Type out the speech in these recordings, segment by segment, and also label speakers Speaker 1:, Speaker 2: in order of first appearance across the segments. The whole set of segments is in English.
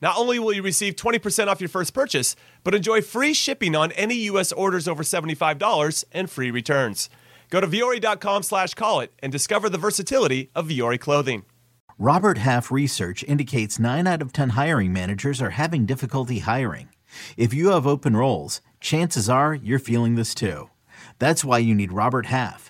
Speaker 1: Not only will you receive 20% off your first purchase, but enjoy free shipping on any U.S. orders over $75 and free returns. Go to Vuori.com slash call it and discover the versatility of Vuori clothing.
Speaker 2: Robert Half research indicates 9 out of 10 hiring managers are having difficulty hiring. If you have open roles, chances are you're feeling this too. That's why you need Robert Half.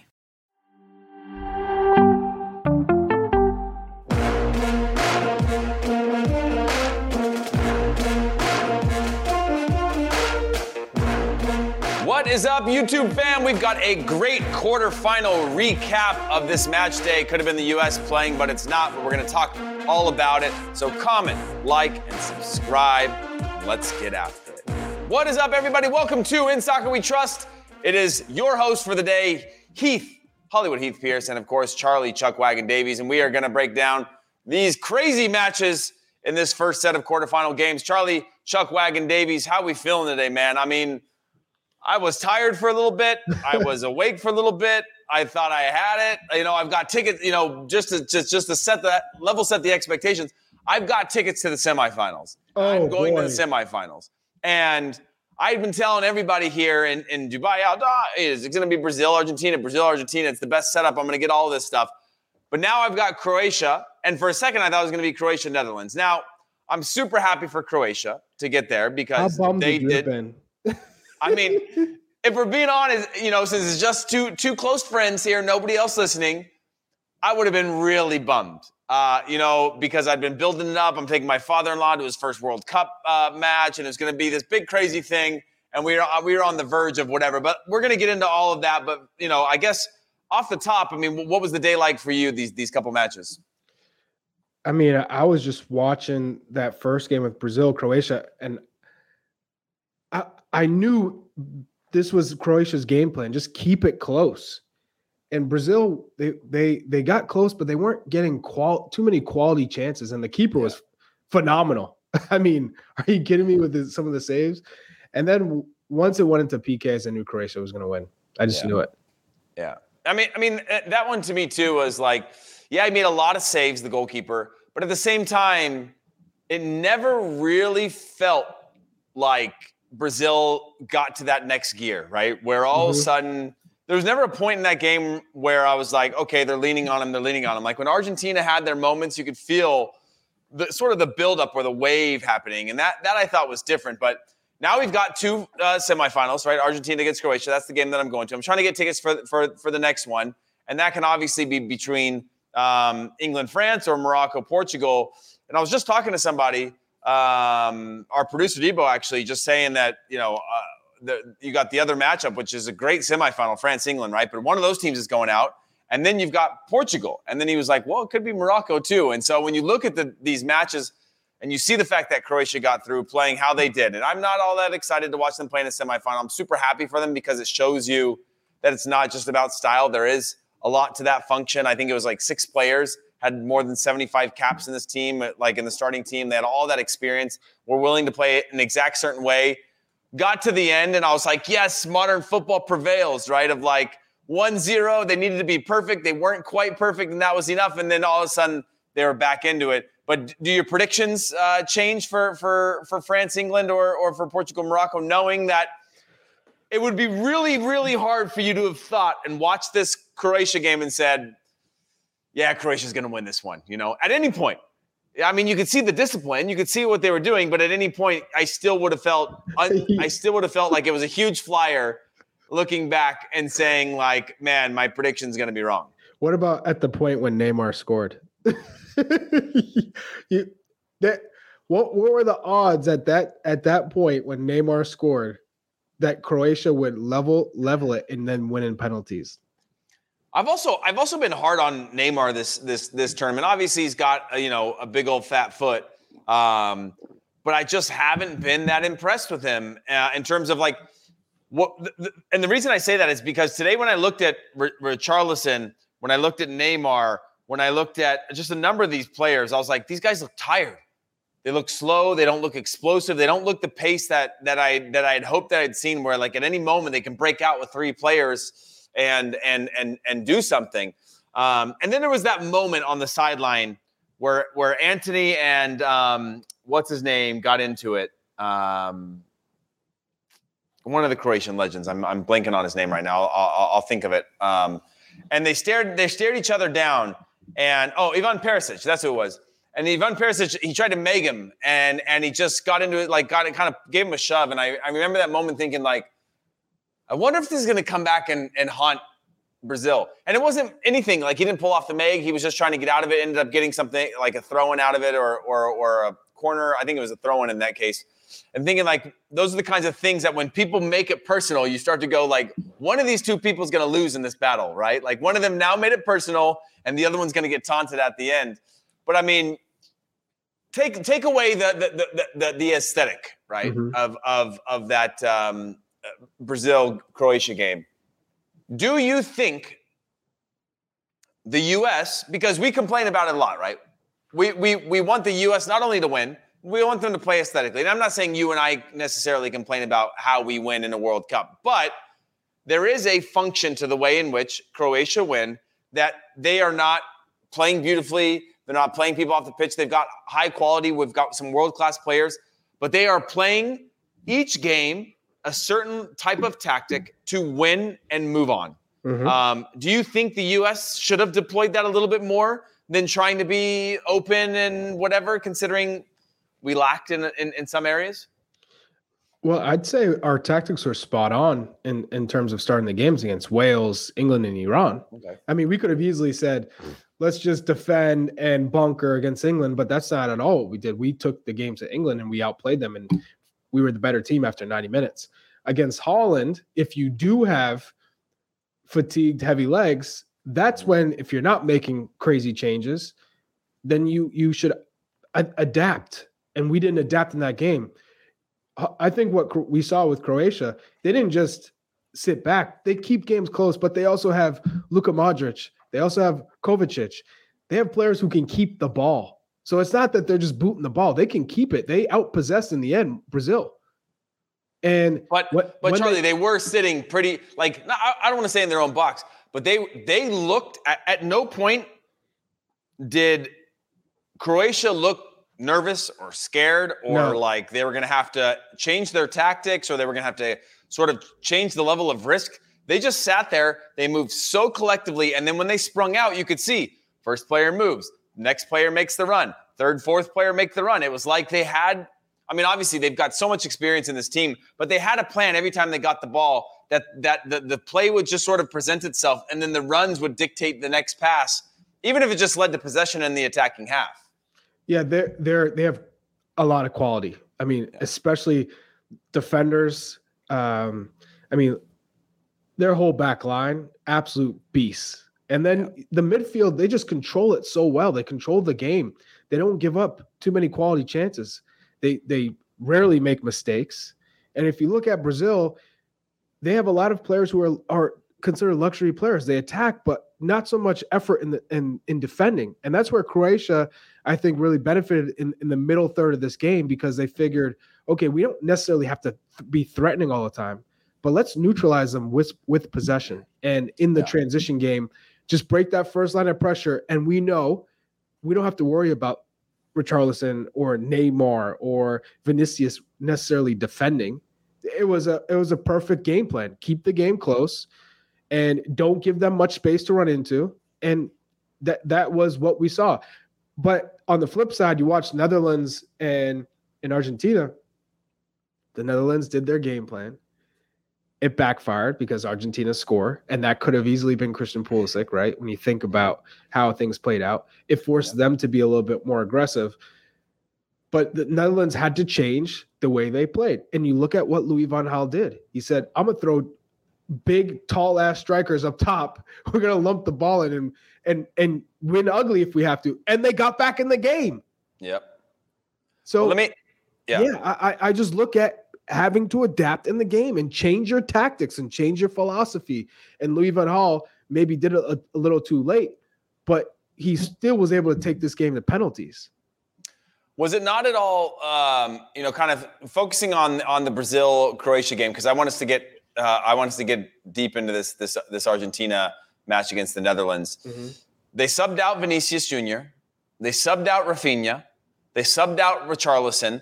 Speaker 3: Is up, YouTube fam? We've got a great quarterfinal recap of this match day. Could have been the US playing, but it's not. But we're going to talk all about it. So comment, like, and subscribe. Let's get after it. What is up, everybody? Welcome to In Soccer We Trust. It is your host for the day, Heath, Hollywood Heath Pearce, and of course, Charlie Chuck Wagon Davies. And we are going to break down these crazy matches in this first set of quarterfinal games. Charlie Chuck Wagon Davies, how we feeling today, man? I mean, I was tired for a little bit. I was awake for a little bit. I thought I had it. You know, I've got tickets. You know, just to just just to set that level, set the expectations. I've got tickets to the semifinals.
Speaker 4: Oh,
Speaker 3: I'm going
Speaker 4: boy.
Speaker 3: to the semifinals, and I've been telling everybody here in, in Dubai, oh, out is it's going to be Brazil, Argentina, Brazil, Argentina. It's the best setup. I'm going to get all this stuff. But now I've got Croatia, and for a second I thought it was going to be Croatia, Netherlands. Now I'm super happy for Croatia to get there because they did.
Speaker 4: been?
Speaker 3: I mean, if we're being honest, you know, since it's just two two close friends here, nobody else listening, I would have been really bummed. Uh, you know, because I'd been building it up. I'm taking my father-in-law to his first World Cup uh, match, and it's going to be this big crazy thing. And we were we were on the verge of whatever. But we're going to get into all of that. But you know, I guess off the top, I mean, what was the day like for you? These these couple matches.
Speaker 4: I mean, I was just watching that first game with Brazil, Croatia, and I I knew this was Croatia's game plan. Just keep it close. And Brazil, they they they got close, but they weren't getting qual too many quality chances. And the keeper was phenomenal. I mean, are you kidding me with the, some of the saves? And then once it went into PKs, I knew Croatia was going to win. I just
Speaker 3: Yeah.
Speaker 4: knew it.
Speaker 3: Yeah. I mean, I mean uh, that one to me too was like, yeah, he made a lot of saves, the goalkeeper, but at the same time, it never really felt like Brazil got to that next gear, right? Where all of a
Speaker 4: Mhm.
Speaker 3: sudden there was never a point in that game where I was like, okay, they're leaning on him, they're leaning on him. Like when Argentina had their moments, you could feel the sort of the buildup or the wave happening, and that that I thought was different. But now we've got two uh, semifinals, right? Argentina against Croatia. That's the game that I'm going to. I'm trying to get tickets for for for the next one, and that can obviously be between um, England, France, or Morocco, Portugal. And I was just talking to somebody, um, our producer Debo, actually, just saying that you know. Uh, the, you got the other matchup, which is a great semifinal, France England, right? But one of those teams is going out, and then you've got Portugal, and then he was like, "Well, it could be Morocco too." And so when you look at the, these matches, and you see the fact that Croatia got through playing how they did, and I'm not all that excited to watch them play in a semifinal. I'm super happy for them because it shows you that it's not just about style. There is a lot to that function. I think it was like six players had more than 75 caps in this team, like in the starting team. They had all that experience. Were willing to play it an exact certain way. Got to the end, and I was like, yes, modern football prevails, right? Of like 1 0, they needed to be perfect. They weren't quite perfect, and that was enough. And then all of a sudden, they were back into it. But But do your predictions uh, change for for for France, England, or or for Portugal, Morocco, knowing that it would be really, really hard for you to have thought and watched this Croatia game and said, "Yeah, Croatia's going to win this one." You know, at any point. I mean, you could see the discipline, you could see what they were doing, but at any point, I still would have felt, un- I still would have felt like it was a huge flyer, looking back and saying, like, "Man, my prediction's going to be wrong."
Speaker 4: What about at the point when Neymar scored? you, that what what were the odds at that at that point when Neymar scored that Croatia would level level it and then win in penalties?
Speaker 3: I've also I've also been hard on Neymar this this this tournament. Obviously, he's got a, you know a big old fat foot, um, but I just haven't been that impressed with him uh, in terms of like what. The, and the reason I say that is because today when I looked at R- Richarlison, when I looked at Neymar, when I looked at just a number of these players, I was like, these guys look tired. They look slow. They don't look explosive. They don't look the pace that that I that I had hoped that I'd seen. Where like at any moment they can break out with three players and and and and do something. Um, and then there was that moment on the sideline where where Antony and um, what's his name got into it. Um, one of the Croatian legends. I'm I'm blanking on his name right now. I'll, I'll, I'll think of it. Um, and they stared they stared each other down and oh, Ivan Perisic, that's who it was. And Ivan Perisic, he tried to make him, and and he just got into it, like got it, kind of gave him a shove. And I, I remember that moment thinking, like, I wonder if this is going to come back and, and haunt Brazil. And it wasn't anything like he didn't pull off the Meg. He was just trying to get out of it. Ended up getting something like a throw in out of it, or or or a corner. I think it was a throw in in that case. And thinking like those are the kinds of things that when people make it personal, you start to go like, one of these two people is going to lose in this battle, right? Like one of them now made it personal and the other one's going to get taunted at the end. But I mean, take take away the the the, the, the aesthetic, right, mm-hmm. of of of that um, Brazil Croatia game. Do you think the U.S. because we complain about it a lot, right? We we we want the U.S. not only to win, we want them to play aesthetically. And I'm not saying you and I necessarily complain about how we win in a World Cup, but there is a function to the way in which Croatia win that they are not playing beautifully. They're not playing people off the pitch. They've got high quality. We've got some world class players, but they are playing each game a certain type of tactic to win and move on. Mm-hmm. Um, do you think the U.S. should have deployed that a little bit more than trying to be open and whatever, considering we lacked in, in, in some areas?
Speaker 4: Well, I'd say our tactics were spot on in, in terms of starting the games against Wales, England, and Iran. Okay. I mean, we could have easily said, let's just defend and bunker against England, but that's not at all what we did. We took the games to England and we outplayed them, and we were the better team after 90 minutes. Against Holland, if you do have fatigued heavy legs, that's when if you're not making crazy changes, then you you should a- adapt. And we didn't adapt in that game I think what we saw with Croatia, they didn't just sit back. They keep games close, but they also have Luka Modric. They also have Kovacic. They have players who can keep the ball. So it's not that they're just booting the ball. They can keep it. They outpossessed in the end Brazil. And
Speaker 3: but what, but Charlie, they, they, were sitting pretty like I don't want to say in their own box, but they they looked at, at no point did Croatia look nervous or scared or no. like they were going to have to change their tactics or they were going to have to sort of change the level of risk. They just sat there. They moved so collectively. And then when they sprung out, you could see first player moves, next player makes the run, third, fourth player make the run. It was like they had, I mean, obviously they've got so much experience in this team, but they had a plan every time they got the ball that that the, the play would just sort of present itself and then the runs would dictate the next pass, even if it just led to possession in the attacking half.
Speaker 4: Yeah, they're they're they have a lot of quality. I mean, yeah. especially defenders. Um, I mean, their whole back line, absolute beasts. And then yeah. the midfield, they just control it so well. They control the game. They don't give up too many quality chances. They they rarely make mistakes. And if you look at Brazil, they have a lot of players who are are considered luxury players. They attack, but not so much effort in the in in defending. And that's where Croatia, I think, really benefited in, in the middle third of this game because they figured, okay, we don't necessarily have to th- be threatening all the time, but let's neutralize them with with possession. And in the yeah. transition game, just break that first line of pressure. And we know we don't have to worry about Richarlison or Neymar or Vinicius necessarily defending. It was a it was a perfect game plan. Keep the game close and don't give them much space to run into. And that that was what we saw. But on the flip side, you watch Netherlands and in Argentina, the Netherlands did their game plan. It backfired because Argentina score, and that could have easily been Christian Pulisic, right? When you think about how things played out, it forced them to be a little bit more aggressive. But the Netherlands had to change the way they played. And you look at what Louis van Gaal did. He said, "I'm gonna throw big, tall ass strikers up top. We're gonna lump the ball in and and and win ugly if we have to." And they got back in the game.
Speaker 3: Yep.
Speaker 4: So
Speaker 3: Well, let me. Yeah.
Speaker 4: yeah, I- I just look at having to adapt in the game and change your tactics and change your philosophy. And Louis Van Gaal maybe did it a, a little too late, but he still was able to take this game to penalties.
Speaker 3: Was it not at all, um, you know, kind of focusing on on the Brazil Croatia game? Because I want us to get uh, I want us to get deep into this this this Argentina match against the Netherlands. They subbed out Vinicius Jr. They subbed out Rafinha. They subbed out Richarlison.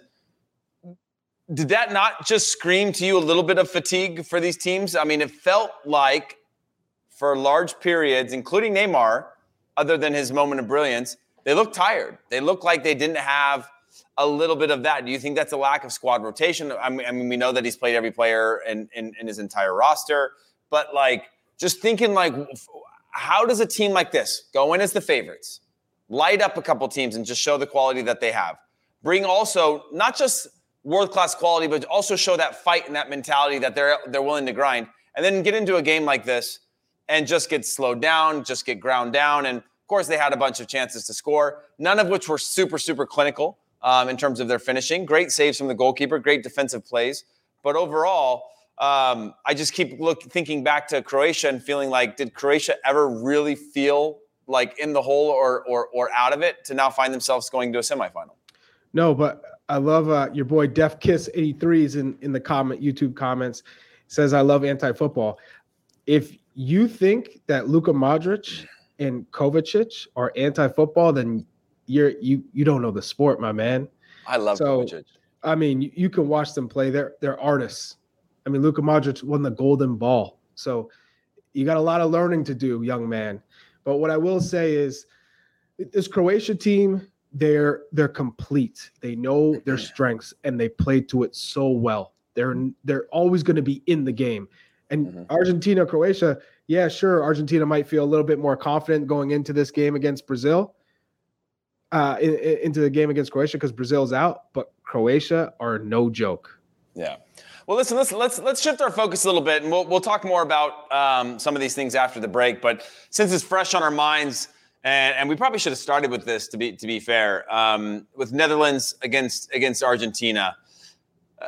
Speaker 3: Did that not just scream to you a little bit of fatigue for these teams? I mean, it felt like for large periods, including Neymar, other than his moment of brilliance, they looked tired. They looked like they didn't have a little bit of that. Do you think that's a lack of squad rotation? I mean, I mean we know that he's played every player in, in, in his entire roster, but like just thinking like, how does a team like this go in as the favorites, light up a couple teams and just show the quality that they have? Bring also not just world class quality, but also show that fight and that mentality that they're they're willing to grind, and then get into a game like this and just get slowed down, just get ground down. And of course, they had a bunch of chances to score, none of which were super, super clinical um, in terms of their finishing. Great saves from the goalkeeper, great defensive plays. But overall, um, I just keep look, thinking back to Croatia and feeling like, did Croatia ever really feel like in the hole or, or, or out of it to now find themselves going to a semifinal?
Speaker 4: No, but I love uh, your boy Def Kiss 83 is in, in the comment YouTube comments says I love anti-football. If you think that Luka Modric and Kovacic are anti-football, then you're you you don't know the sport, my man.
Speaker 3: I love
Speaker 4: So-
Speaker 3: Kovacic.
Speaker 4: I mean, you, you can watch them play. They're they're artists. I mean, Luka Modric won the Golden Ball, so you got a lot of learning to do, young man. But what I will say is, this Croatia team, they're they're complete. They know their strengths and they play to it so well. They're they're always going to be in the game. And
Speaker 3: Mhm.
Speaker 4: Argentina, Croatia, yeah, sure, Argentina might feel a little bit more confident going into this game against Brazil uh, in, in- into the game against Croatia because Brazil's out, but Croatia are no joke.
Speaker 3: Yeah. Well, listen, let's let's let's shift our focus a little bit, and we'll we'll talk more about um, some of these things after the break. But since it's fresh on our minds, and, and we probably should have started with this to be to be fair, um, with Netherlands against against Argentina. uh,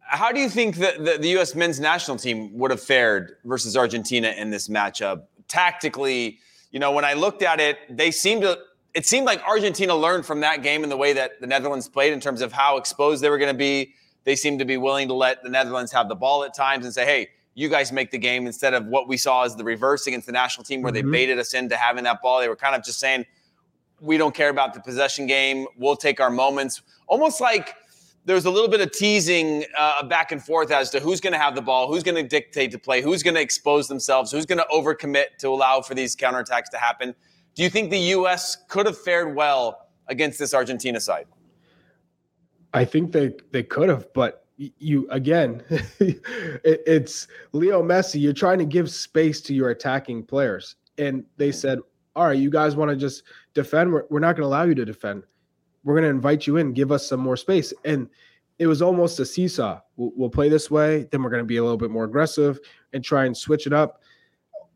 Speaker 3: How do you think that the, the U.S. men's national team would have fared versus Argentina in this matchup? Tactically, you know, when I looked at it, they seemed to. It seemed like Argentina learned from that game in the way that the Netherlands played in terms of how exposed they were going to be. They seemed to be willing to let the Netherlands have the ball at times and say, "Hey, you guys make the game," instead of what we saw as the reverse against the national team, where
Speaker 4: Mhm.
Speaker 3: they baited us into having that ball. They were kind of just saying, "We don't care about the possession game. We'll take our moments." Almost like there was a little bit of teasing uh, back and forth as to who's going to have the ball, who's going to dictate the play, who's going to expose themselves, who's going to overcommit to allow for these counterattacks to happen. Do you think the U.S. could have fared well against this Argentina side?
Speaker 4: I think they they could have, but you again, it, it's Leo Messi. You're trying to give space to your attacking players, and they said, "All right, you guys want to just defend? We're, we're not going to allow you to defend. We're going to invite you in, give us some more space." And it was almost a seesaw. We'll, we'll play this way, then we're going to be a little bit more aggressive and try and switch it up.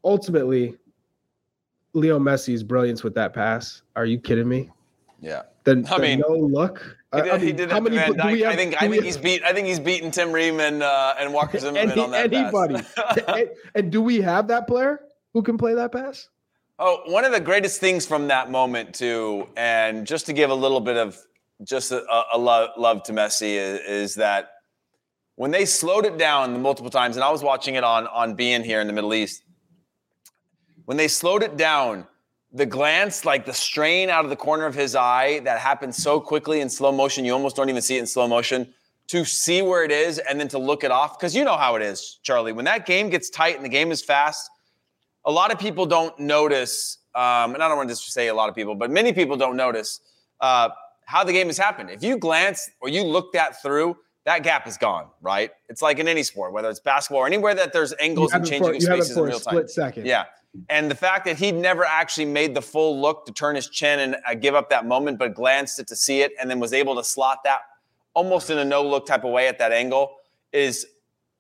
Speaker 4: Ultimately, Leo Messi's brilliance with that pass. Are you kidding me?
Speaker 3: Yeah.
Speaker 4: Then,
Speaker 3: I mean,
Speaker 4: no look.
Speaker 3: He did,
Speaker 4: I
Speaker 3: he did
Speaker 4: how many
Speaker 3: Van
Speaker 4: do we have-
Speaker 3: I think I
Speaker 4: we
Speaker 3: think
Speaker 4: have-
Speaker 3: he's beat I think he's beaten Tim Ream and uh, and Walker Zimmerman
Speaker 4: Any-
Speaker 3: on that
Speaker 4: anybody.
Speaker 3: pass.
Speaker 4: and, and do we have that player who can play that pass?
Speaker 3: Oh, one of the greatest things from that moment too, and just to give a little bit of just a, a love, love to Messi is, is that when they slowed it down multiple times, and I was watching it on on being here in the Middle East, when they slowed it down, the glance, like the strain out of the corner of his eye that happens so quickly in slow motion, you almost don't even see it in slow motion. To see where it is and then to look it off, because you know how it is, Charlie. When that game gets tight and the game is fast, a lot of people don't notice, um, and I don't want to just say a lot of people, but many people don't notice uh, how the game has happened. If you glance or you look that through, that gap is gone, right? It's like in any sport, whether it's basketball or anywhere that there's angles and changing
Speaker 4: for,
Speaker 3: spaces in real time.
Speaker 4: Split second.
Speaker 3: Yeah. And the fact that he'd never actually made the full look to turn his chin and uh, give up that moment, but glanced it to see it and then was able to slot that almost in a no look type of way at that angle is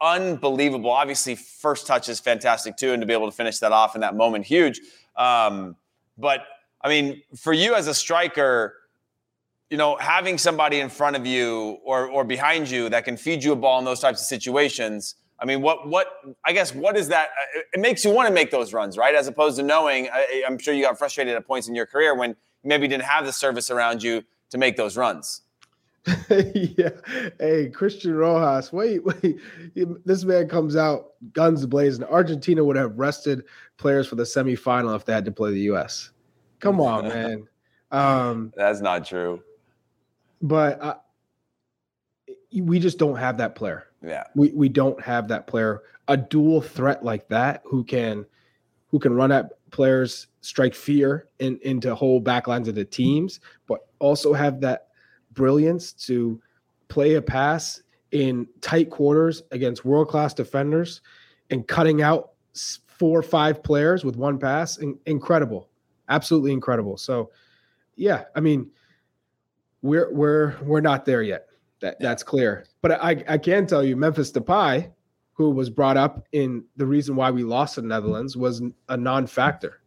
Speaker 3: unbelievable. Obviously, first touch is fantastic too, and to be able to finish that off in that moment, huge. Um, but I mean, for you as a striker, you know, having somebody in front of you or or behind you that can feed you a ball in those types of situations. I mean, what what I guess what is that? Uh, it makes you want to make those runs, right? As opposed to knowing. I, I'm sure you got frustrated at points in your career when you maybe didn't have the service around you to make those runs.
Speaker 4: yeah. Hey, Christian Rojas. Wait, wait. This man comes out guns blazing. Argentina would have rested players for the semifinal if they had to play the U.S. Come on, man. Um,
Speaker 3: That's not true.
Speaker 4: But uh, we just don't have that player.
Speaker 3: Yeah.
Speaker 4: We we don't have that player. A dual threat like that who can who can run at players, strike fear in, into whole backlines of the teams, but also have that brilliance to play a pass in tight quarters against world class defenders and cutting out four or five players with one pass. In- incredible, absolutely incredible. So, yeah, I mean, we're we're we're not there yet. That that's clear. But I I can tell you, Memphis Depay, who was brought up in the reason why we lost to the Netherlands, was a non-factor.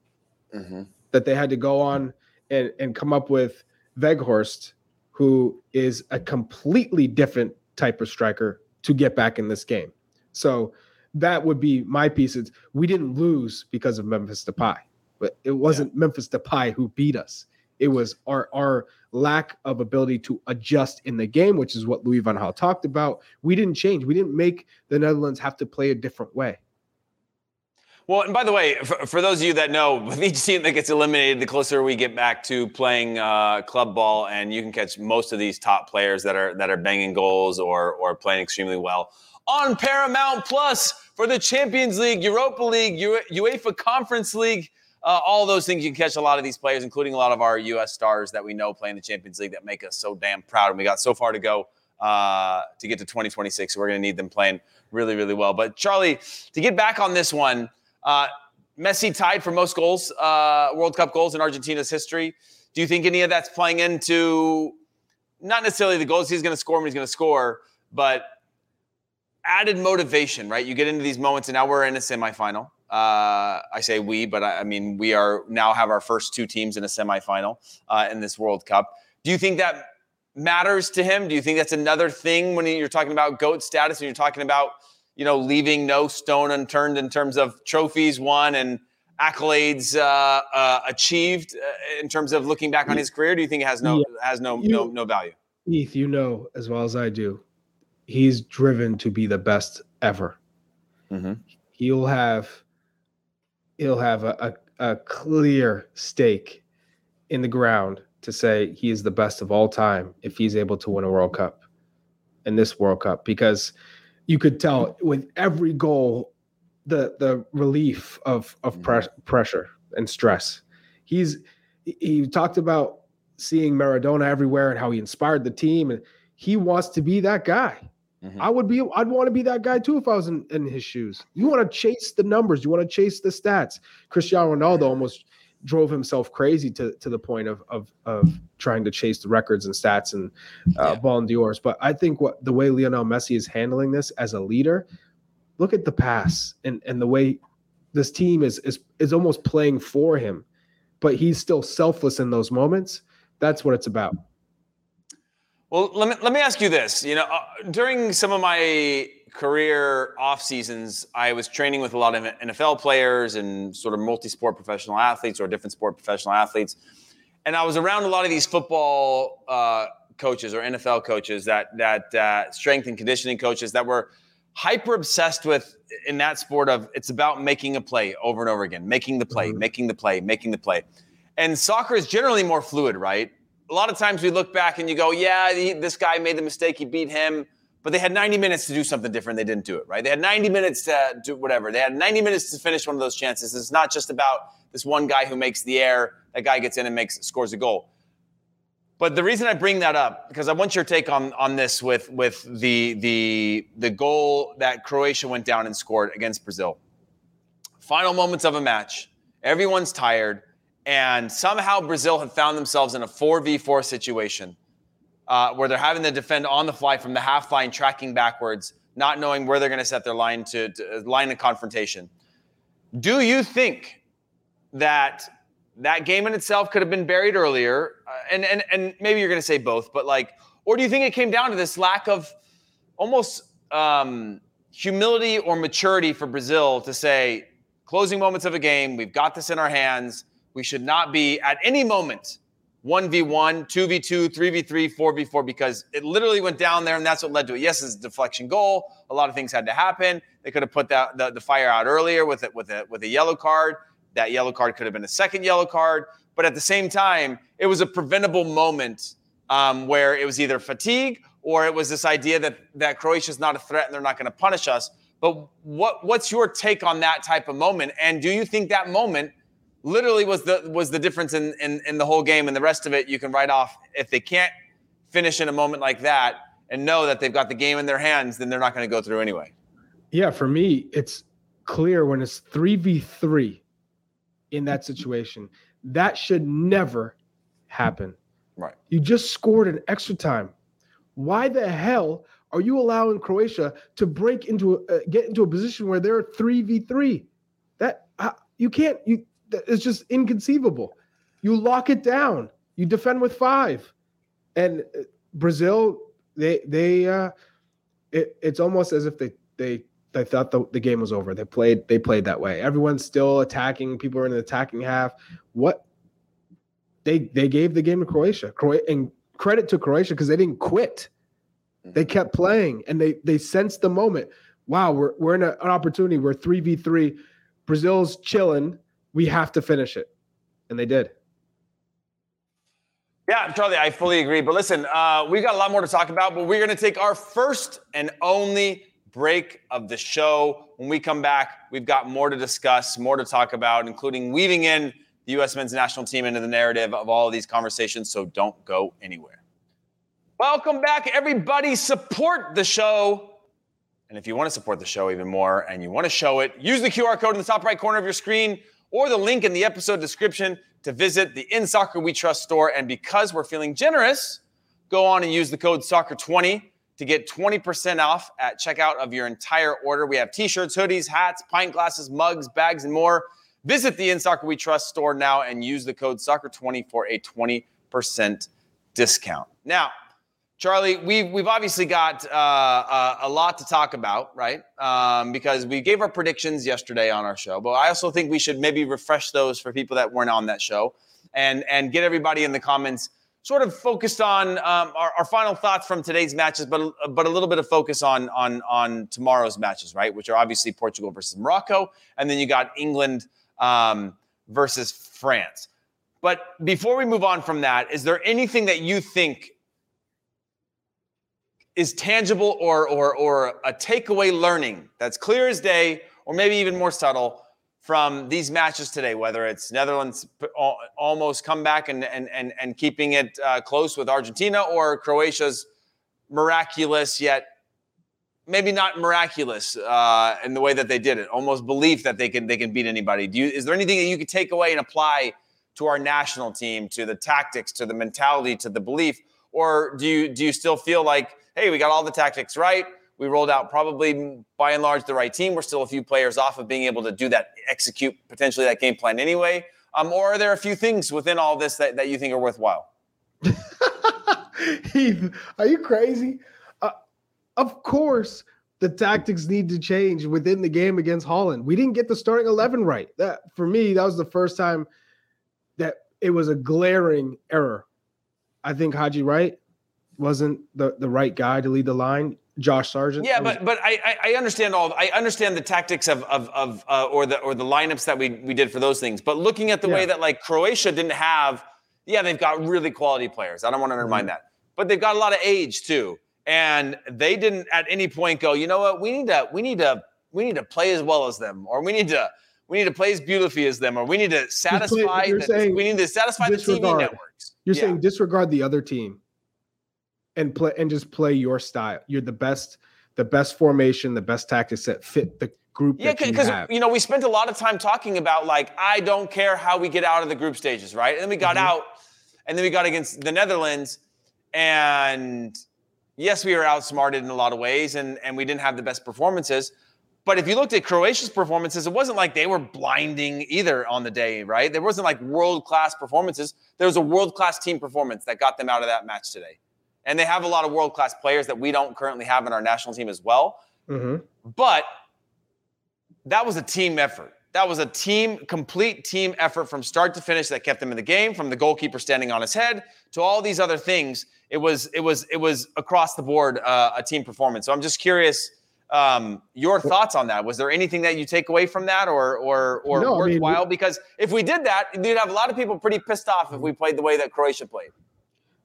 Speaker 4: Mm-hmm. That they had to go on and and come up with Weghorst, who is a completely different type of striker to get back in this game. So that would be my piece. It's, we didn't lose because of Memphis Depay, but it wasn't yeah. Memphis Depay who beat us. It was our our lack of ability to adjust in the game, which is what Louis van Gaal talked about. We didn't change. We didn't make the Netherlands have to play a different way.
Speaker 3: Well, and by the way, for, for, those of you that know, with each team that gets eliminated, the closer we get back to playing uh, club ball, and you can catch most of these top players that are that are banging goals or or playing extremely well on Paramount Plus for the Champions League, Europa League, U- UEFA Conference League. Uh, all those things you can catch a lot of these players, including a lot of our U.S. stars that we know playing the Champions League that make us so damn proud. And we got so far to go uh, to get to 2026. So we're going to need them playing really, really well. But Charlie, to get back on this one. Uh, Messi tied for most goals, uh, World Cup goals in Argentina's history. Do you think any of that's playing into not necessarily the goals he's going to score when he's going to score, but added motivation, right? You get into these moments, and now we're in a semifinal. Uh, I say we, but I, I, mean we are now have our first two teams in a semifinal uh, in this World Cup. Do you think that matters to him? Do you think that's another thing when you're talking about goat status and you're talking about you know, leaving no stone unturned in terms of trophies won and accolades uh, uh, achieved uh, in terms of looking back on his career? Do you think it has no yeah. has no, you, no no value?
Speaker 4: Heath, you know as well as I do, he's driven to be the best ever. Mm-hmm. He'll have he'll have a, a, a clear stake in the ground to say he is the best of all time if he's able to win a World Cup in this World Cup because you could tell with every goal the the relief of of mm-hmm. pressure and stress. He's he talked about seeing Maradona everywhere and how he inspired the team and he wants to be that guy. Mm-hmm. I would be I'd want to be that guy too if I was in, in his shoes. You want to chase the numbers, you want to chase the stats. Cristiano Ronaldo almost drove himself crazy to to the point of of of trying to chase the records and stats and uh, yeah. Ballon d'Ors. But I think what the way Lionel Messi is handling this as a leader, look at the pass and and the way this team is is is almost playing for him, but he's still selfless in those moments. That's what it's about.
Speaker 3: Well, let me let me ask you this. You know, uh, during some of my career off seasons, I was training with a lot of NFL players and sort of multi-sport professional athletes or different sport professional athletes, and I was around a lot of these football uh, coaches or NFL coaches that that uh, strength and conditioning coaches that were hyper obsessed with in that sport of it's about making a play over and over again, making the play, mm-hmm. making the play, making the play. And soccer is generally more fluid, right? A lot of times we look back and you go, yeah, he, this guy made the mistake, he beat him, but they had 90 minutes to do something different. They didn't do it, right? They had 90 minutes to do whatever. They had 90 minutes to finish one of those chances. It's not just about this one guy who makes the air, that guy gets in and makes scores a goal. But the reason I bring that up because I want your take on on this with with the the the goal that Croatia went down and scored against Brazil. Final moments of a match, everyone's tired, and somehow Brazil have found themselves in a four v four situation uh, where they're having to defend on the fly from the half line, tracking backwards, not knowing where they're going to set their line to, to line of confrontation. Do you think that that game in itself could have been buried earlier, uh, and and and maybe you're going to say both, but like, or do you think it came down to this lack of almost um, humility or maturity for Brazil to say, closing moments of a game, we've got this in our hands. We should not be at any moment 1v1, 2v2, 3v3, 4v4, because it literally went down there and that's what led to it. Yes, it's a deflection goal. A lot of things had to happen. They could have put that, the, the fire out earlier with it with a with a yellow card. That yellow card could have been a second yellow card. But at the same time, it was a preventable moment um, where it was either fatigue or it was this idea that, that Croatia is not a threat and they're not going to punish us. But what, what's your take on that type of moment? And do you think that moment literally was the, was the difference in, in, in the whole game and the rest of it you can write off? If they can't finish in a moment like that and know that they've got the game in their hands, then they're not going to go through anyway.
Speaker 4: Yeah, for me, it's clear when it's 3v3 in that situation. That should never happen.
Speaker 3: Right.
Speaker 4: You just scored an extra time. Why the hell are you allowing Croatia to break into a, uh, get into a position where they're 3v3? That uh, you can't you it's just inconceivable. You lock it down. You defend with 5. And uh, Brazil they they uh it, it's almost as if they they they thought the, the game was over. They played they played that way. Everyone's still attacking. People are in the attacking half. What they they gave the game to Croatia. Croatia and credit to Croatia because they didn't quit. They kept playing and they they sensed the moment. Wow, we're we're in a, an opportunity. We're three v three. Brazil's chilling. We have to finish it, and they did.
Speaker 3: Yeah, Charlie, I fully agree. But listen, uh, we got a lot more to talk about, but we're going to take our first and only break of the show. When we come back, we've got more to discuss, more to talk about, including weaving in the U.S. men's national team into the narrative of all of these conversations. So don't go anywhere. Welcome back, everybody. Support the show. And if you want to support the show even more and you want to show it, use the QR code in the top right corner of your screen or the link in the episode description to visit the In Soccer We Trust store. And because we're feeling generous, go on and use the code SOCCER20 to get 20% off at checkout of your entire order. We have t shirts, hoodies, hats, pint glasses, mugs, bags, and more. Visit the In Soccer We Trust store now and use the code SOCCER20 for a 20% discount. Now, Charlie, we've, we've obviously got uh, uh, a lot to talk about, right? Um, because we gave our predictions yesterday on our show, but I also think we should maybe refresh those for people that weren't on that show and, and get everybody in the comments sort of focused on um, our, our, final thoughts from today's matches, but but a little bit of focus on on on tomorrow's matches, right? Which are obviously Portugal versus Morocco, and then you got England um, versus France. But before we move on from that, is there anything that you think is tangible or or or a takeaway learning that's clear as day, or maybe even more subtle? from these matches today, whether it's Netherlands almost comeback and and and, and keeping it uh, close with Argentina, or Croatia's miraculous yet maybe not miraculous uh, in the way that they did it, almost belief that they can they can beat anybody. Do you is there anything that you could take away and apply to our national team, to the tactics, to the mentality, to the belief, or do you do you still feel like hey, we got all the tactics right? We rolled out probably by and large the right team. We're still a few players off of being able to do that, execute potentially that game plan anyway. Um, or are there a few things within all this that, that you think are worthwhile?
Speaker 4: Heath, are you crazy? Uh, of course, the tactics need to change within the game against Holland. We didn't get the starting 11 right. That for me, that was the first time that it was a glaring error. I think Haji Wright wasn't the, the right guy to lead the line Josh Sargent.
Speaker 3: Yeah, but but I I understand all I understand the tactics of of of uh, or the or the lineups that we we did for those things. But looking at the yeah. way that like Croatia didn't have, yeah, they've got really quality players. I don't want to undermine mm-hmm. that, but they've got a lot of age too, and they didn't at any point go, you know what, we need to we need to we need to play as well as them, or we need to we need to play as beautifully as them, or we need to satisfy. The, we need to satisfy the TV networks.
Speaker 4: You're yeah. saying disregard the other team and play and just play your style. You're the best, the best formation, the best tactics that fit the group.
Speaker 3: Yeah, because you, you, know we spent a lot of time talking about like I don't care how we get out of the group stages, right? And then we got mm-hmm. out, and then we got against the Netherlands, and yes, we were outsmarted in a lot of ways, and and we didn't have the best performances. But if you looked at Croatia's performances, it wasn't like they were blinding either on the day, right? There wasn't like world class performances. There was a world class team performance that got them out of that match today. And they have a lot of world class players that we don't currently have in our national team as well. Mm-hmm. But that was a team effort. That was a team, complete team effort from start to finish that kept them in the game, from the goalkeeper standing on his head to all these other things. It was, it was, it was across the board uh, a team performance. So I'm just curious um, your thoughts on that. Was there anything that you take away from that, or or or no, worthwhile? I mean, because if we did that, you'd have a lot of people pretty pissed off if we played the way that Croatia played.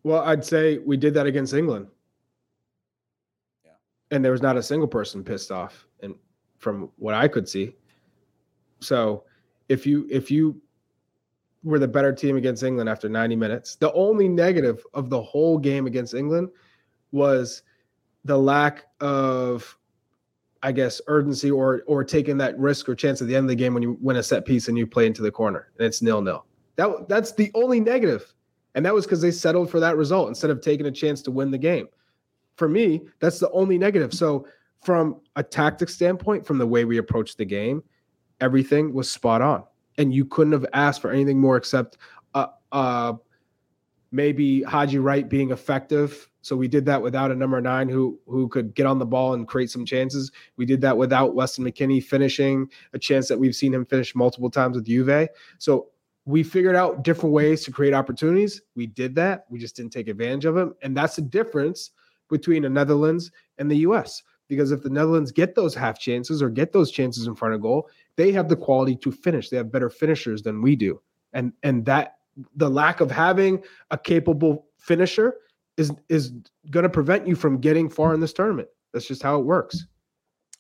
Speaker 4: Well, I'd say we did that against England. Yeah. And there was not a single person pissed off and from what I could see. So if you if you were the better team against England after 90 minutes, the only negative of the whole game against England was the lack of I guess urgency or or taking that risk or chance at the end of the game when you win a set piece and you play into the corner and it's nil nil. That that's the only negative. And that was because they settled for that result instead of taking a chance to win the game. For me, that's the only negative. So, from a tactic standpoint, from the way we approached the game, everything was spot on. And you couldn't have asked for anything more except uh, uh, maybe Haji Wright being effective. So we did that without a number nine who who could get on the ball and create some chances. We did that without Weston McKennie finishing a chance that we've seen him finish multiple times with Juve. So we figured out different ways to create opportunities. We did that. We just didn't take advantage of them. And that's the difference between the Netherlands and the US. Because if the Netherlands get those half chances or get those chances in front of goal, they have the quality to finish. They have better finishers than we do. And and that the lack of having a capable finisher is is going to prevent you from getting far in this tournament. That's just how it works.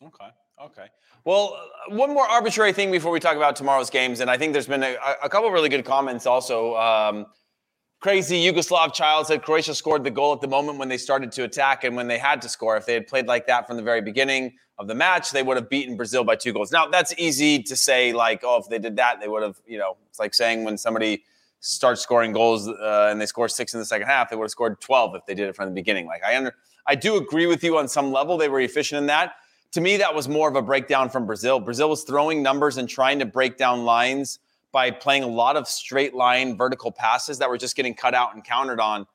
Speaker 3: Okay. Okay. Well, uh, one more arbitrary thing before we talk about tomorrow's games, and I think there's been a, a couple really good comments also. Um, crazy Yugoslav child said Croatia scored the goal at the moment when they started to attack and when they had to score. If they had played like that from the very beginning of the match, they would have beaten Brazil by two goals. Now, that's easy to say, like, oh, if they did that, they would have, you know, it's like saying when somebody starts scoring goals uh, and they score six in the second half, they would have scored 12 if they did it from the beginning. Like, I under, I do agree with you on some level. They were efficient in that to me, that was more of a breakdown from Brazil. Brazil was throwing numbers and trying to break down lines by playing a lot of straight line vertical passes that were just getting cut out and countered on.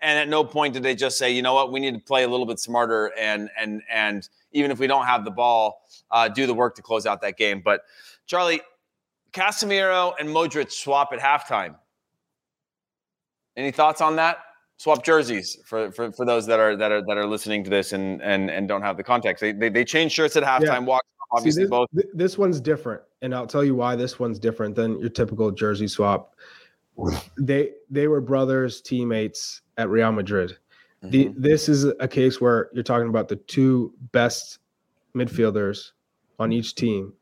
Speaker 3: And at no point did they just say, you know what, we need to play a little bit smarter and and and even if we don't have the ball, uh, do the work to close out that game. But Charlie, Casemiro and Modric swap at halftime. Any thoughts on that? Swap jerseys for, for, for those that are that are that are listening to this and and and don't have the context. They they, they change shirts at halftime. Yeah. Walk obviously
Speaker 4: See, this,
Speaker 3: both.
Speaker 4: This one's different, and I'll tell you why this one's different than your typical jersey swap. they they were brothers, teammates at Real Madrid. Mm-hmm. The, this is a case where you're talking about the two best midfielders on each team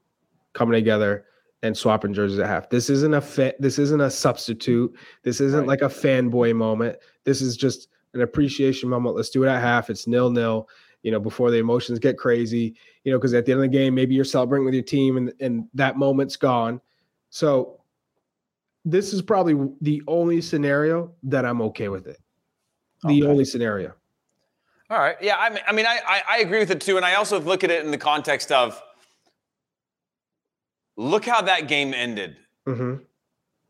Speaker 4: coming together and swapping jerseys at half. This isn't a fa- this isn't a substitute. This isn't right. like a fanboy moment. This is just an appreciation moment. Let's do it at half. It's nil nil. You know, before the emotions get crazy. You know, because at the end of the game, maybe you're celebrating with your team, and and that moment's gone. So, this is probably the only scenario that I'm okay with it. The okay. only scenario.
Speaker 3: All right. Yeah. I mean, I mean, I I agree with it too, and I also look at it in the context of look how that game ended. Mm-hmm.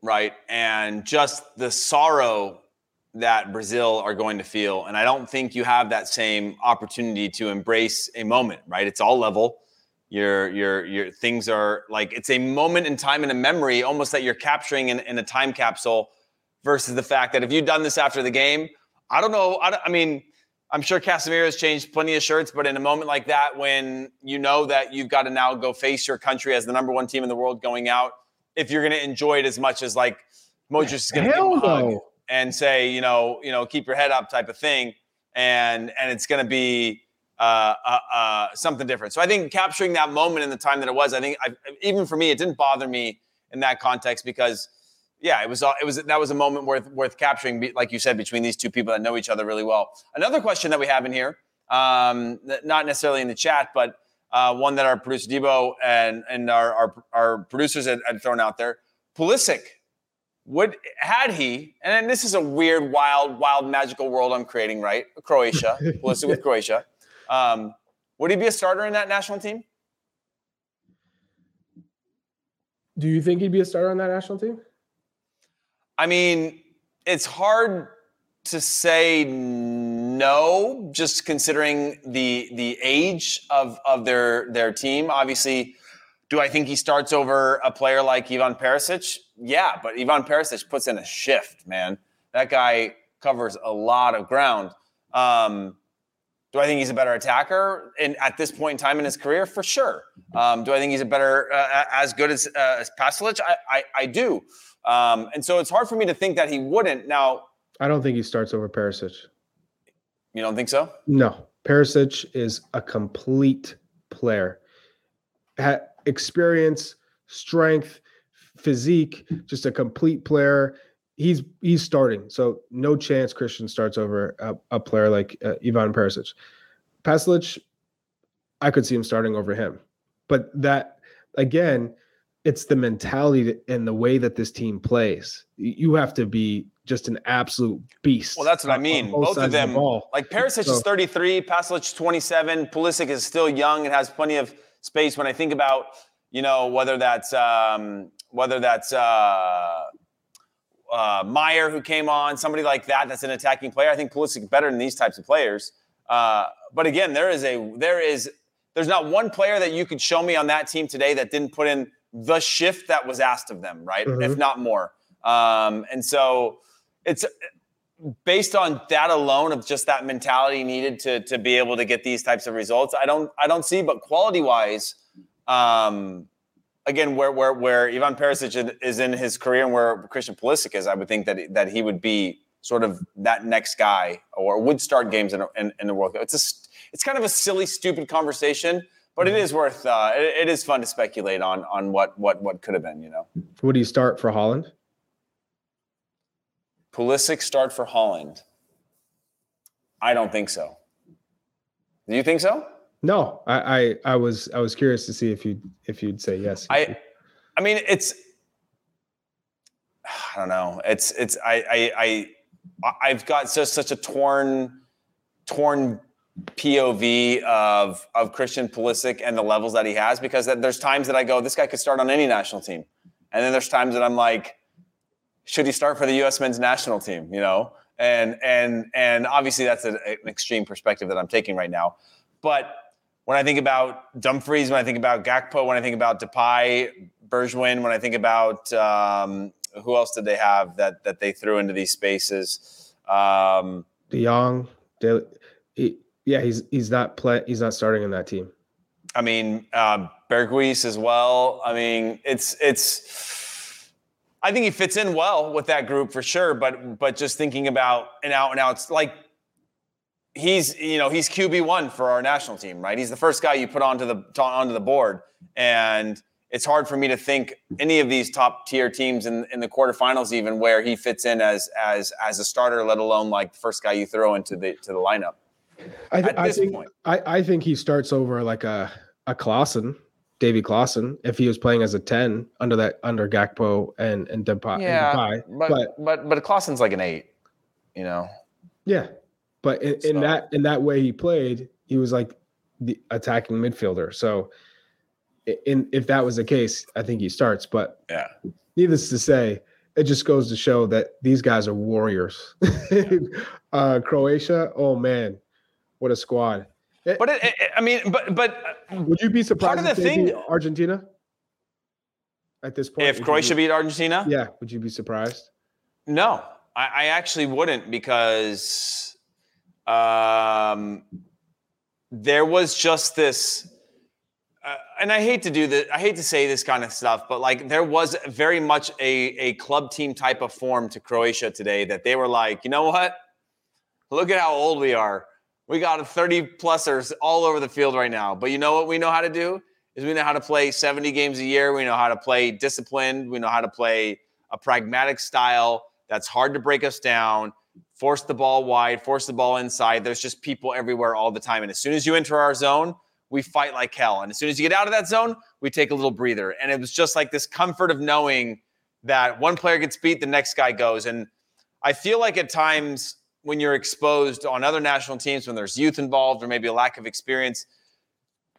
Speaker 3: Right. And just the sorrow that Brazil are going to feel. And I don't think you have that same opportunity to embrace a moment, right? It's all level. Your your your things are like it's a moment in time and a memory almost that you're capturing in, in a time capsule versus the fact that if you'd done this after the game, I don't know. I, I mean, I'm sure Casemiro has changed plenty of shirts, but in a moment like that, when you know that you've got to now go face your country as the number one team in the world going out, if you're going to enjoy it as much as like Modric is going to give him a hug and say, you know, you know, keep your head up type of thing, and and it's going to be uh, uh, uh, something different. So I think capturing that moment in the time that it was, I think I, even for me, it didn't bother me in that context because yeah, it was uh, it was that was a moment worth worth capturing, like you said, between these two people that know each other really well. Another question that we have in here, um, not necessarily in the chat, but uh, one that our producer Debo and and our our, our producers had, had thrown out there. Pulisic, would had he, and this is a weird, wild, wild, magical world I'm creating, right? Croatia, Pulisic with Croatia. Um, would he be a starter in that national team?
Speaker 4: Do you think he'd be a starter on that national team?
Speaker 3: I mean, it's hard to say no, just considering the the age of of their their team. Obviously, do I think he starts over a player like Ivan Perisic? Yeah, but Ivan Perisic puts in a shift, man. That guy covers a lot of ground. Um, do I think he's a better attacker at this point in time in his career? For sure. Um, do I think he's a better, uh, as good as, uh, as Pasalic? I, I, I do. Um, and so it's hard for me to think that he wouldn't. Now,
Speaker 4: I don't think he starts over Perisic.
Speaker 3: you don't think so?
Speaker 4: No, Perisic is a complete player. Ha- experience, strength, physique, just a complete player. He's he's starting, so no chance Christian starts over a, a player like uh, Ivan Perisic. Pasalic, I could see him starting over him, but that again, it's the mentality and the way that this team plays. You have to be just an absolute beast.
Speaker 3: Well, that's what I mean.
Speaker 4: both
Speaker 3: Both of them,
Speaker 4: the ball.
Speaker 3: like Perisic
Speaker 4: So-
Speaker 3: is 33, Pasalic 27, Pulisic is still young and has plenty of space. When I think about, you know, whether that's um, whether that's uh, uh, Majer who came on, somebody like that that's an attacking player. I think Pulisic is better than these types of players. Uh, but again, there is a there is there's not one player that you could show me on that team today that didn't put in the shift that was asked of them, right?
Speaker 4: Mhm.
Speaker 3: If not more. Um, and so it's based on that alone of just that mentality needed to to be able to get these types of results. I don't I don't see, but quality wise, um, again, where where where Ivan Perisic is- is in his career and where Christian Pulisic is, I would think that that he would be sort of that next guy or would start games in, in, in the World Cup. It's a it's kind of a silly, stupid conversation, but it is worth uh, it, it is fun to speculate on on what what what could have been. You know,
Speaker 4: What do you start for Holland?
Speaker 3: Pulisic start for Holland. I don't think so. Do you think so?
Speaker 4: No, I, I I was I was curious to see if you if you'd say yes.
Speaker 3: I, I mean, it's. I don't know. It's it's I I I I've got just such a torn torn POV of of Christian Pulisic and the levels that he has because there's times that I go, this guy could start on any national team, and then there's times that I'm like, should he start for the U.S. men's national team? You know, and and and obviously that's an extreme perspective that I'm taking right now, but when I think about Dumfries, when I think about Gakpo, when I think about Depay, Bergwijn, when I think about um, who else did they have that that they threw into these spaces? Um,
Speaker 4: De Jong, De, yeah, he's he's not play he's not starting in that team.
Speaker 3: I mean, um, Berghuis as well. I mean, it's it's. I think he fits in well with that group for sure. But but just thinking about an out and outs like he's you know he's QB one for our national team, right? He's the first guy you put onto the onto the board, and it's hard for me to think any of these top tier teams in, in the quarterfinals even where he fits in as as as a starter, let alone like the first guy you throw into the to the lineup.
Speaker 4: I, th-
Speaker 3: At
Speaker 4: I
Speaker 3: this
Speaker 4: think
Speaker 3: point.
Speaker 4: I, I think he starts over like a a Klaassen, Davy Klaassen, if he was playing as a ten under that under Gakpo and and Depay. and Depay.
Speaker 3: but
Speaker 4: but
Speaker 3: but but Klaassen's like an eight, you know.
Speaker 4: yeah, but in, in that in that way he played, he was like the attacking midfielder. So in if that was the case, I think he starts. But
Speaker 3: Yeah.
Speaker 4: needless to say, it just goes to show that these guys are warriors. uh, Croatia, oh man, what a squad! Eh,
Speaker 3: But it, it, I mean, but but
Speaker 4: would you be surprised
Speaker 3: of
Speaker 4: if
Speaker 3: the thing-
Speaker 4: Argentina at this point?
Speaker 3: if Croatia
Speaker 4: be-
Speaker 3: beat Argentina,
Speaker 4: yeah, would you be surprised?
Speaker 3: no, I, I actually wouldn't because um, there was just this. Uh, and I hate to do this. I hate to say this kind of stuff, but like there was very much a a club team type of form to Croatia today that they were like, you know what? Look at how old we are. We got 30 plusers all over the field right now. But you know what we know how to do? Is we know how to play 70 games a year. We know how to play disciplined. We know how to play a pragmatic style that's hard to break us down, force the ball wide, force the ball inside. There's just people everywhere all the time. And as soon as you enter our zone, we fight like hell. And as soon as you get out of that zone, we take a little breather. And it was just like this comfort of knowing that one player gets beat, the next guy goes. And I feel like at times when you're exposed on other national teams, when there's youth involved or maybe a lack of experience,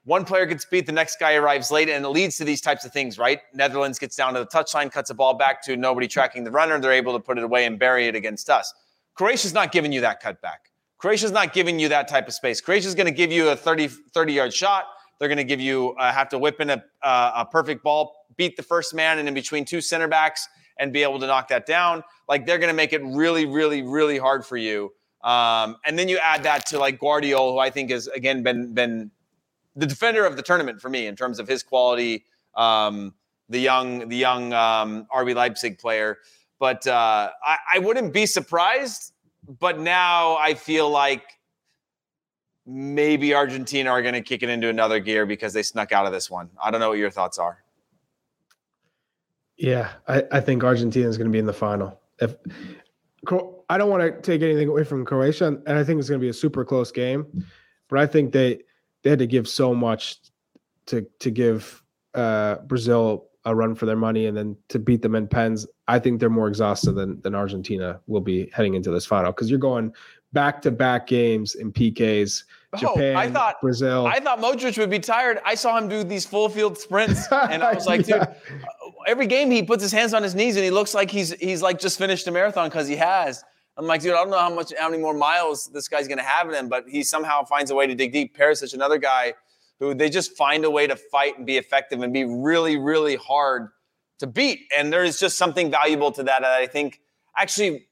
Speaker 3: one player gets beat, the next guy arrives late, and it leads to these types of things, right? Netherlands gets down to the touchline, cuts a ball back to nobody tracking the runner. They're able to put it away and bury it against us. Croatia's not giving you that cutback. Croatia's not giving you that type of space. Croatia's going to give you a 30, 30 yard shot. They're going to give you, uh, have to whip in a, uh, a perfect ball, beat the first man, and in between two center backs and be able to knock that down. Like they're going to make it really, really, really hard for you. Um, and then you add that to like Gvardiol, who I think has again been been the defender of the tournament for me in terms of his quality. Um, the young the young um, RB Leipzig player, but uh, I, I wouldn't be surprised. But now I feel like maybe Argentina are going to kick it into another gear because they snuck out of this one. I don't know what your thoughts are.
Speaker 4: Yeah, I, I think Argentina is going to be in the final. If I don't want to take anything away from Croatia, and I think it's going to be a super close game. But I think they they had to give so much to to give uh, Brazil a run for their money, and then to beat them in pens. I think they're more exhausted than than Argentina will be heading into this final because you're going back to back games in PKs. Japan, oh, I thought Brazil.
Speaker 3: I thought Modric would be tired. I saw him do these full field sprints, and I was like, yeah. dude. Every game he puts his hands on his knees and he looks like he's he's like just finished a marathon because he has. I'm like, dude, I don't know how much, how many more miles this guy's going to have in him, but he somehow finds a way to dig deep. Perisic, another guy who they just find a way to fight and be effective and be really, really hard to beat. And there is just something valuable to that. that I think actually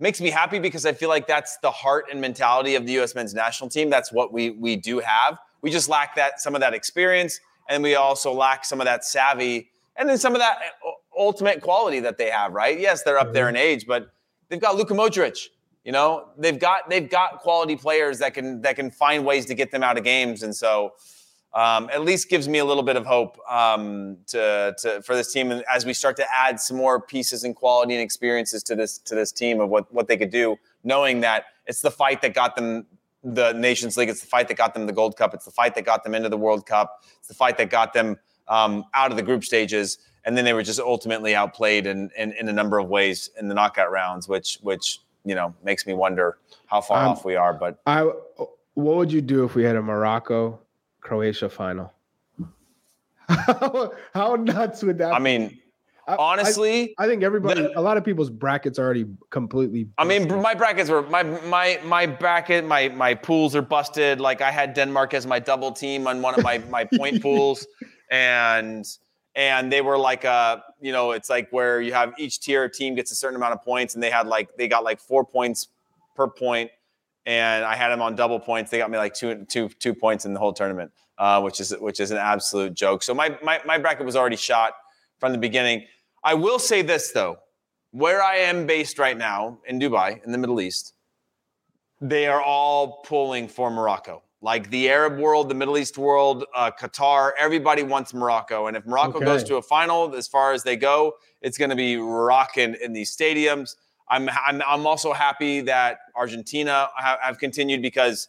Speaker 3: makes me happy because I feel like that's the heart and mentality of the U.S. men's national team. That's what we we do have. We just lack that some of that experience, and we also lack some of that savvy, and then some of that uh, ultimate quality that they have. Right? Yes, they're up there mm-hmm. in age, but They've got Luka Modric. You know, they've got they've got quality players that can that can find ways to get them out of games, and so um, at least gives me a little bit of hope um, to, to for this team. And as we start to add some more pieces and quality and experiences to this to this team of what what they could do, knowing that it's the fight that got them the Nations League, it's the fight that got them the Gold Cup, it's the fight that got them into the World Cup, it's the fight that got them um, out of the group stages and then they were just ultimately outplayed in, in, in a number of ways in the knockout rounds, which which you know makes me wonder how far um, off we are. But
Speaker 4: I, what would you do if we had a Morocco Croatia final? how, how nuts would that?
Speaker 3: I mean, honestly,
Speaker 4: I, I, think everybody, the, a lot of people's brackets are already completely.
Speaker 3: Busted. I mean, my brackets were my my my bracket, my my pools are busted. Like I had Denmark as my double team on one of my my point pools, and and they were like uh you know it's like where you have each tier team gets a certain amount of points and they had like they got like four points per point and i had them on double points they got me like two two two points in the whole tournament uh, which is which is an absolute joke so my, my my bracket was already shot from the beginning i will say this though where i am based right now in dubai in the middle east they are all pulling for morocco like the Arab world, the Middle East world, uh, Qatar, everybody wants Morocco. And if Morocco okay. goes to a final, as far as they go, it's going to be rocking in these stadiums. I'm, I'm, I'm also happy that Argentina have, have continued because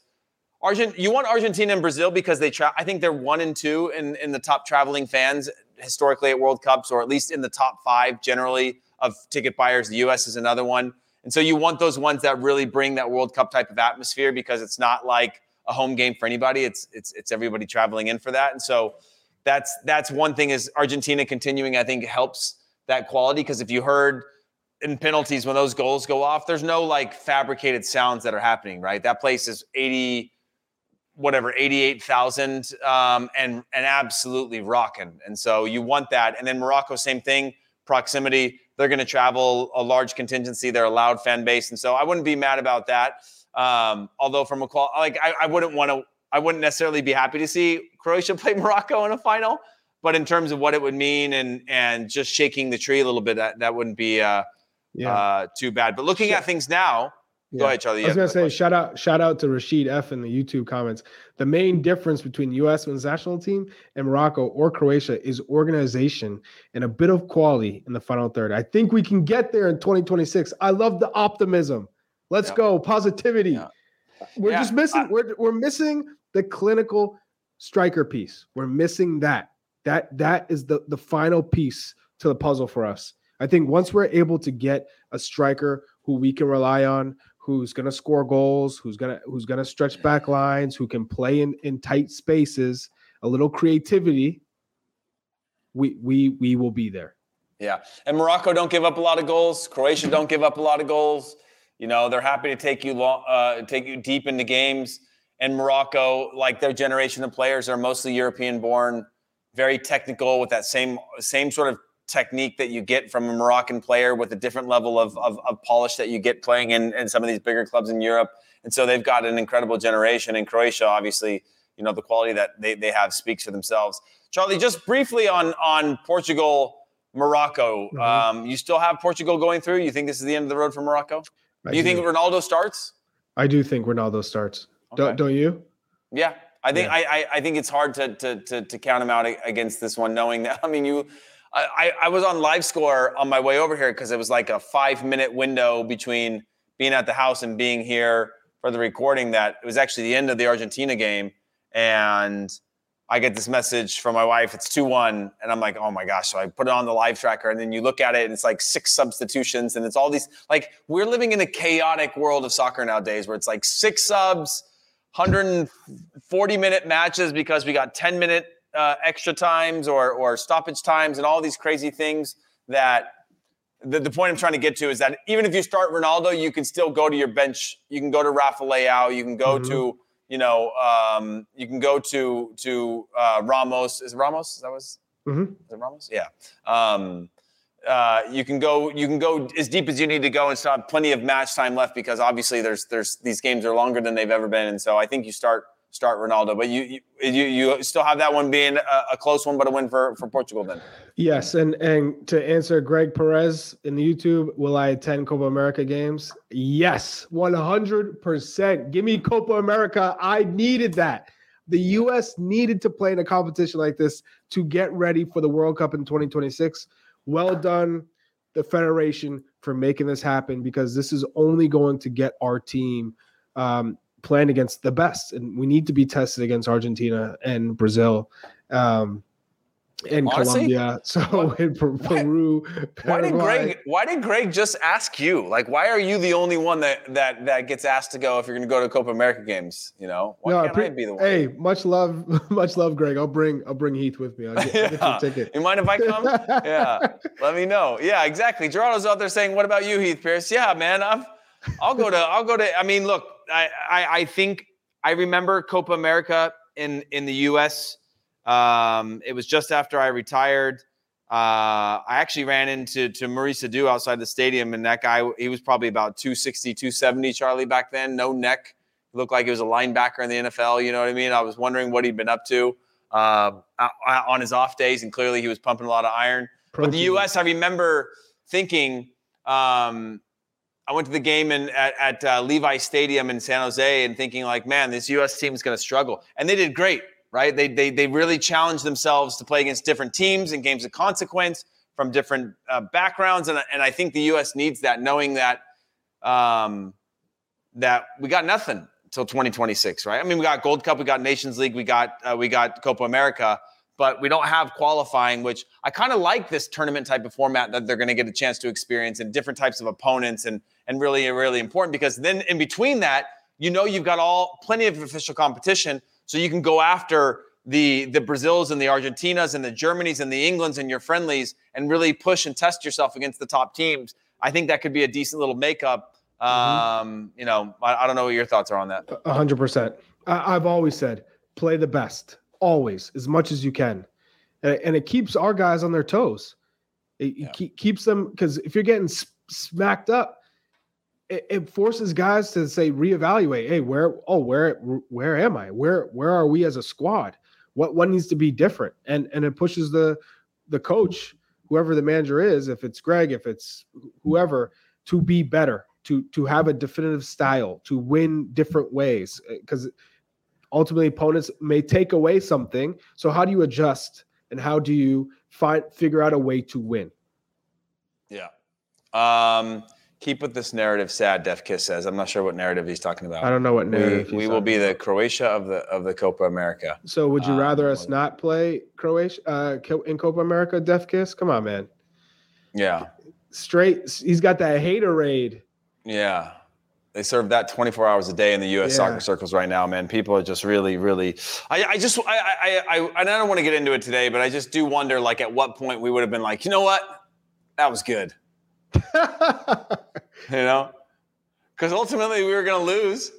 Speaker 3: Argent, you want Argentina and Brazil because they tra- I think they're one and two in, in the top traveling fans historically at World Cups, or at least in the top five generally of ticket buyers. The U.S. is another one. And so you want those ones that really bring that World Cup type of atmosphere because it's not like a home game for anybody. It's it's it's everybody traveling in for that, and so that's that's one thing. Is Argentina continuing? I think helps that quality because if you heard in penalties when those goals go off, there's no like fabricated sounds that are happening. Right, that place is eighty whatever 88,000 um, and and absolutely rocking. And so you want that. And then Morocco, same thing, proximity. They're going to travel a large contingency. They're a loud fan base, and so I wouldn't be mad about that. Um, although from a qual like I, I wouldn't want to I wouldn't necessarily be happy to see Croatia play Morocco in a final, but in terms of what it would mean and and just shaking the tree a little bit, that, that wouldn't be uh, yeah. uh, too bad. But looking at things now, yeah. Go ahead, Charlie.
Speaker 4: I was gonna say question. shout out shout out to Rashid F in the YouTube comments. The main difference between U.S. men's national team and Morocco or Croatia is organization and a bit of quality in the final third. I think we can get there in 2026. I love the optimism. Let's yeah. go positivity. We're just missing. we're we're missing the clinical striker piece. We're missing that. That that is the the final piece to the puzzle for us. I think once we're able to get a striker who we can rely on, who's going to score goals, who's going to who's going to stretch back lines, who can play in in tight spaces, a little creativity, we we we will be there.
Speaker 3: Yeah. And Morocco don't give up a lot of goals. Croatia don't give up a lot of goals. You know, they're happy to take you long, uh, take you deep into games. And Morocco, like their generation of players, are mostly European born, very technical with that same same sort of technique that you get from a Moroccan player with a different level of, of, of polish that you get playing in, in some of these bigger clubs in Europe. And so they've got an incredible generation. In Croatia, obviously, you know, the quality that they, they have speaks for themselves. Charlie, just briefly on, on Portugal, Morocco. Mm-hmm. Um, you still have Portugal going through? You think this is the end of the road for Morocco? do you do. think Ronaldo starts?
Speaker 4: I do think Ronaldo starts. Okay. Don't, don't you?
Speaker 3: Yeah, I think yeah. I, I think it's hard to, to to to count him out against this one, knowing that. I mean, you I, I was on live score on my way over here because it was like a five minute window between being at the house and being here for the recording that it was actually the end of the Argentina game. And I get this message from my wife, it's 2 1. And I'm like, oh my gosh. So I put it on the live tracker. And then you look at it and it's like six substitutions. And it's all these, like, we're living in a chaotic world of soccer nowadays where it's like six subs, 140 minute matches because we got 10 minute uh, extra times or or stoppage times and all these crazy things that the, the point I'm trying to get to is that even if you start Ronaldo, you can still go to your bench. You can go to Rafa Leao. You can go mm-hmm. to you know um, you can go to to uh, Ramos. Is Ramos? That was mm-hmm. is it Ramos? Yeah. Um, uh, you can go you can go as deep as you need to go and still have plenty of match time left because obviously there's there's these games are longer than they've ever been and so I think you start start Ronaldo. But you you you still have that one being a, a, close one, but a win for for Portugal then.
Speaker 4: Yes, and and to answer Greg Perez in the YouTube, will I attend Copa America games? Yes, one hundred percent. Give me Copa America. I needed that. The U.S. needed to play in a competition like this to get ready for the World Cup in 2026. Well done, the Federation, for making this happen because this is only going to get our team um, playing against the best, and we need to be tested against Argentina and Brazil. Um, and Honestly, Colombia, so what, in Peru.
Speaker 3: Why did Greg? Why did Greg just ask you? Like, why are you the only one that that that gets asked to go if you're going to go to Copa America games? You know, why no, can't pre- I be the one?
Speaker 4: Hey, much love, much love, Greg. I'll bring I'll bring Heath with me. I'll get, I'll get
Speaker 3: you a ticket. You mind if I come? yeah, let me know. Yeah, exactly. Gerardo's out there saying, "What about you, Heath Pearce?" Yeah, man, I'm. I'll go to. I'll go to. I mean, look, I, I, I think I remember Copa America in in the U.S. Um, it was just after I retired. Uh, I actually ran into to Maurice Edu outside the stadium, and that guy he was probably about 260, 270, Charlie back then, no neck. Looked like he was a linebacker in the NFL. You know what I mean? I was wondering what he'd been up to uh, on his off days, and clearly he was pumping a lot of iron. Protein. But the U.S., I remember thinking. Um, I went to the game in, at, at uh, Levi Stadium in San Jose and thinking like, man, this U.S. team is going to struggle, and they did great, right? They, they they really challenged themselves to play against different teams and games of consequence from different uh, backgrounds, and and I think the U.S. needs that, knowing that um, that we got nothing until 2026, right? I mean, we got Gold Cup, we got Nations League, we got uh, we got Copa America, but we don't have qualifying, which I kind of like this tournament type of format that they're going to get a chance to experience and different types of opponents and and really really important because then in between that, you know you've got all plenty of official competition, so you can go after the the Brazils and the Argentinas and the Germanys and the Englands and your friendlies and really push and test yourself against the top teams. I think that could be a decent little makeup. Mm-hmm. Um, you know, I, I, don't know what your thoughts are on that.
Speaker 4: A hundred percent. I've always said play the best always as much as you can, and, and it keeps our guys on their toes. It, yeah. keeps them because if you're getting smacked up, it, it forces guys to say reevaluate. Hey, where? Oh, where? Where am I? Where? Where are we as a squad? What? What needs to be different? And and it pushes the the coach, whoever the manager is, if it's Greg, if it's whoever, to be better, to to have a definitive style, to win different ways, because uh, ultimately opponents may take away something. So how do you adjust and how do you find figure out a way to win?
Speaker 3: Yeah. Um, keep with this narrative. Sad, Def Kiss says. I'm not sure what narrative he's talking about.
Speaker 4: I don't know what narrative.
Speaker 3: We, we will be the Croatia of the of the Copa America.
Speaker 4: So would you rather um, us not play Croatia uh, in Copa America? Def Kiss, come on, man.
Speaker 3: Yeah.
Speaker 4: Straight. He's got that haterade.
Speaker 3: Yeah. They serve that 24 hours a day in the U.S. Yeah. soccer circles right now, man. People are just really, really. I, I just, I, I, I, I don't want to get into it today, but I just do wonder, like, at what point we would have been like, you know what, that was good. you know, because ultimately we were going to lose.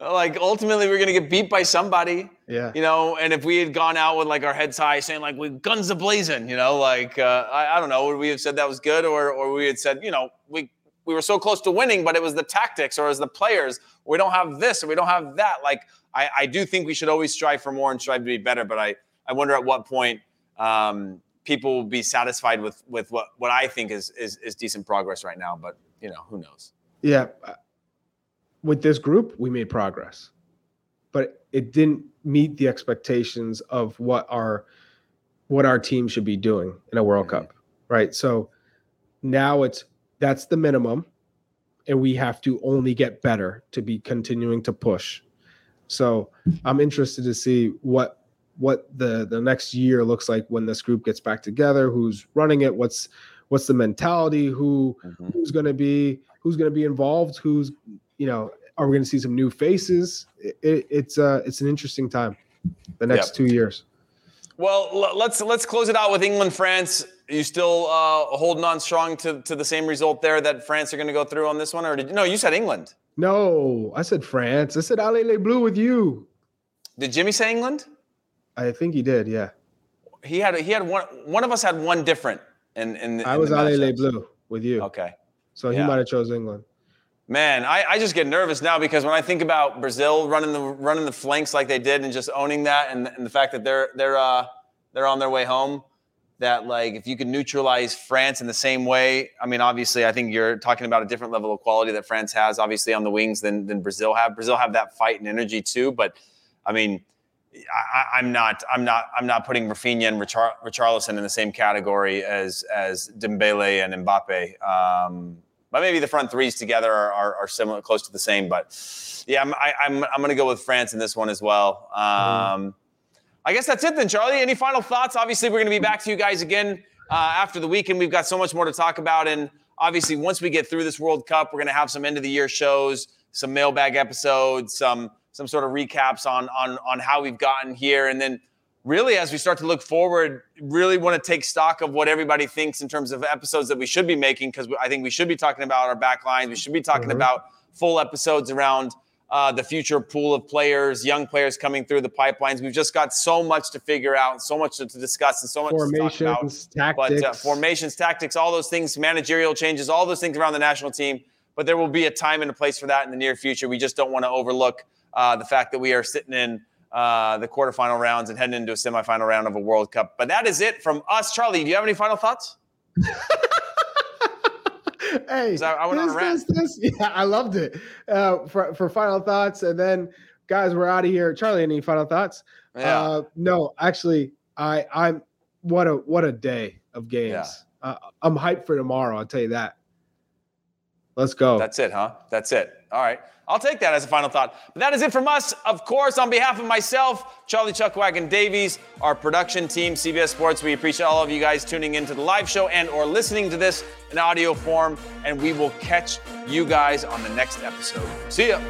Speaker 3: Like ultimately we are going to get beat by somebody.
Speaker 4: Yeah.
Speaker 3: You know, and if we had gone out with like our heads high, saying like we guns a blazing, you know, like uh, I, I don't know, would we have said that was good, or or we had said, you know, we we were so close to winning, but it was the tactics or as the players. We don't have this or we don't have that. Like I, I do think we should always strive for more and strive to be better. But I, I wonder at what point um, people will be satisfied with with what, what I think is, is is decent progress right now. But you know, who knows?
Speaker 4: Yeah, with this group, we made progress, but it didn't meet the expectations of what our what our team should be doing in a World mm-hmm. Cup, right? So now it's that's the minimum. And we have to only get better to be continuing to push. So I'm interested to see what what the the next year looks like when this group gets back together. Who's running it? What's what's the mentality? Who mm-hmm. who's going to be who's going to be involved? Who's you know are we going to see some new faces? It, it, it's uh it's an interesting time. The next two years.
Speaker 3: Well, let's let's close it out with England France. Are you still uh, holding on strong to, to the same result there that France are going to go through on this one, or did no? You said England.
Speaker 4: No, I said France. I said Allez les Bleus with you.
Speaker 3: Did Jimmy say England?
Speaker 4: I think he did. Yeah.
Speaker 3: He had he had one. One of us had one different. In, in, in
Speaker 4: I was Allez les Bleus with you.
Speaker 3: Okay.
Speaker 4: So he yeah. might have chose England.
Speaker 3: Man, I, I just get nervous now because when I think about Brazil running the running the flanks like they did and just owning that, and, and the fact that they're they're uh, they're on their way home that like if you could neutralize France in the same way, I mean, obviously, I think you're talking about a different level of quality that France has, obviously, on the wings than than Brazil have. Brazil have that fight and energy too, but I mean, I, am not, I'm not, I'm not putting Rafinha and Richar- Richarlison in the same category as as Dembele and Mbappe. Um, but maybe the front threes together are, are, are, similar, close to the same. But yeah, I'm, I, am I'm going to go with France in this one as well. Um, mm. I guess that's it then, Charlie. Any final thoughts? Obviously, we're going to be back to you guys again uh, after the weekend. We've got so much more to talk about. And obviously, once we get through this World Cup, we're going to have some end of the year shows, some mailbag episodes, some some sort of recaps on on on how we've gotten here, and then really as we start to look forward, really want to take stock of what everybody thinks in terms of episodes that we should be making because I think we should be talking about our back lines. We should be talking mm-hmm. about full episodes around uh, the future pool of players, young players coming through the pipelines. We've just got so much to figure out, so much to, to discuss, and so much
Speaker 4: formations,
Speaker 3: to talk
Speaker 4: about. Tactics. But uh,
Speaker 3: formations, tactics, all those things, managerial changes, all those things around the national team. But there will be a time and a place for that in the near future. We just don't want to overlook uh, the fact that we are sitting in uh, the quarterfinal rounds and heading into a semifinal round of a World Cup. But that is it from us. Charlie, do you have any final thoughts?
Speaker 4: hey, I, I went this, on this, this, yeah, I loved it. Uh, for for final thoughts, and then guys, we're out of here. Charlie, any final thoughts? Yeah. Uh, no, actually, I I'm what a what a day of games. Yeah. Uh, I'm hyped for tomorrow. I'll tell you that. Let's go.
Speaker 3: That's it, huh? That's it. All right. I'll take that as a final thought. But that is it from us. Of course, on behalf of myself, Charlie Chuckwagon Davies, our production team, CBS Sports, we appreciate all of you guys tuning into the live show and or listening to this in audio form. And we will catch you guys on the next episode. See ya.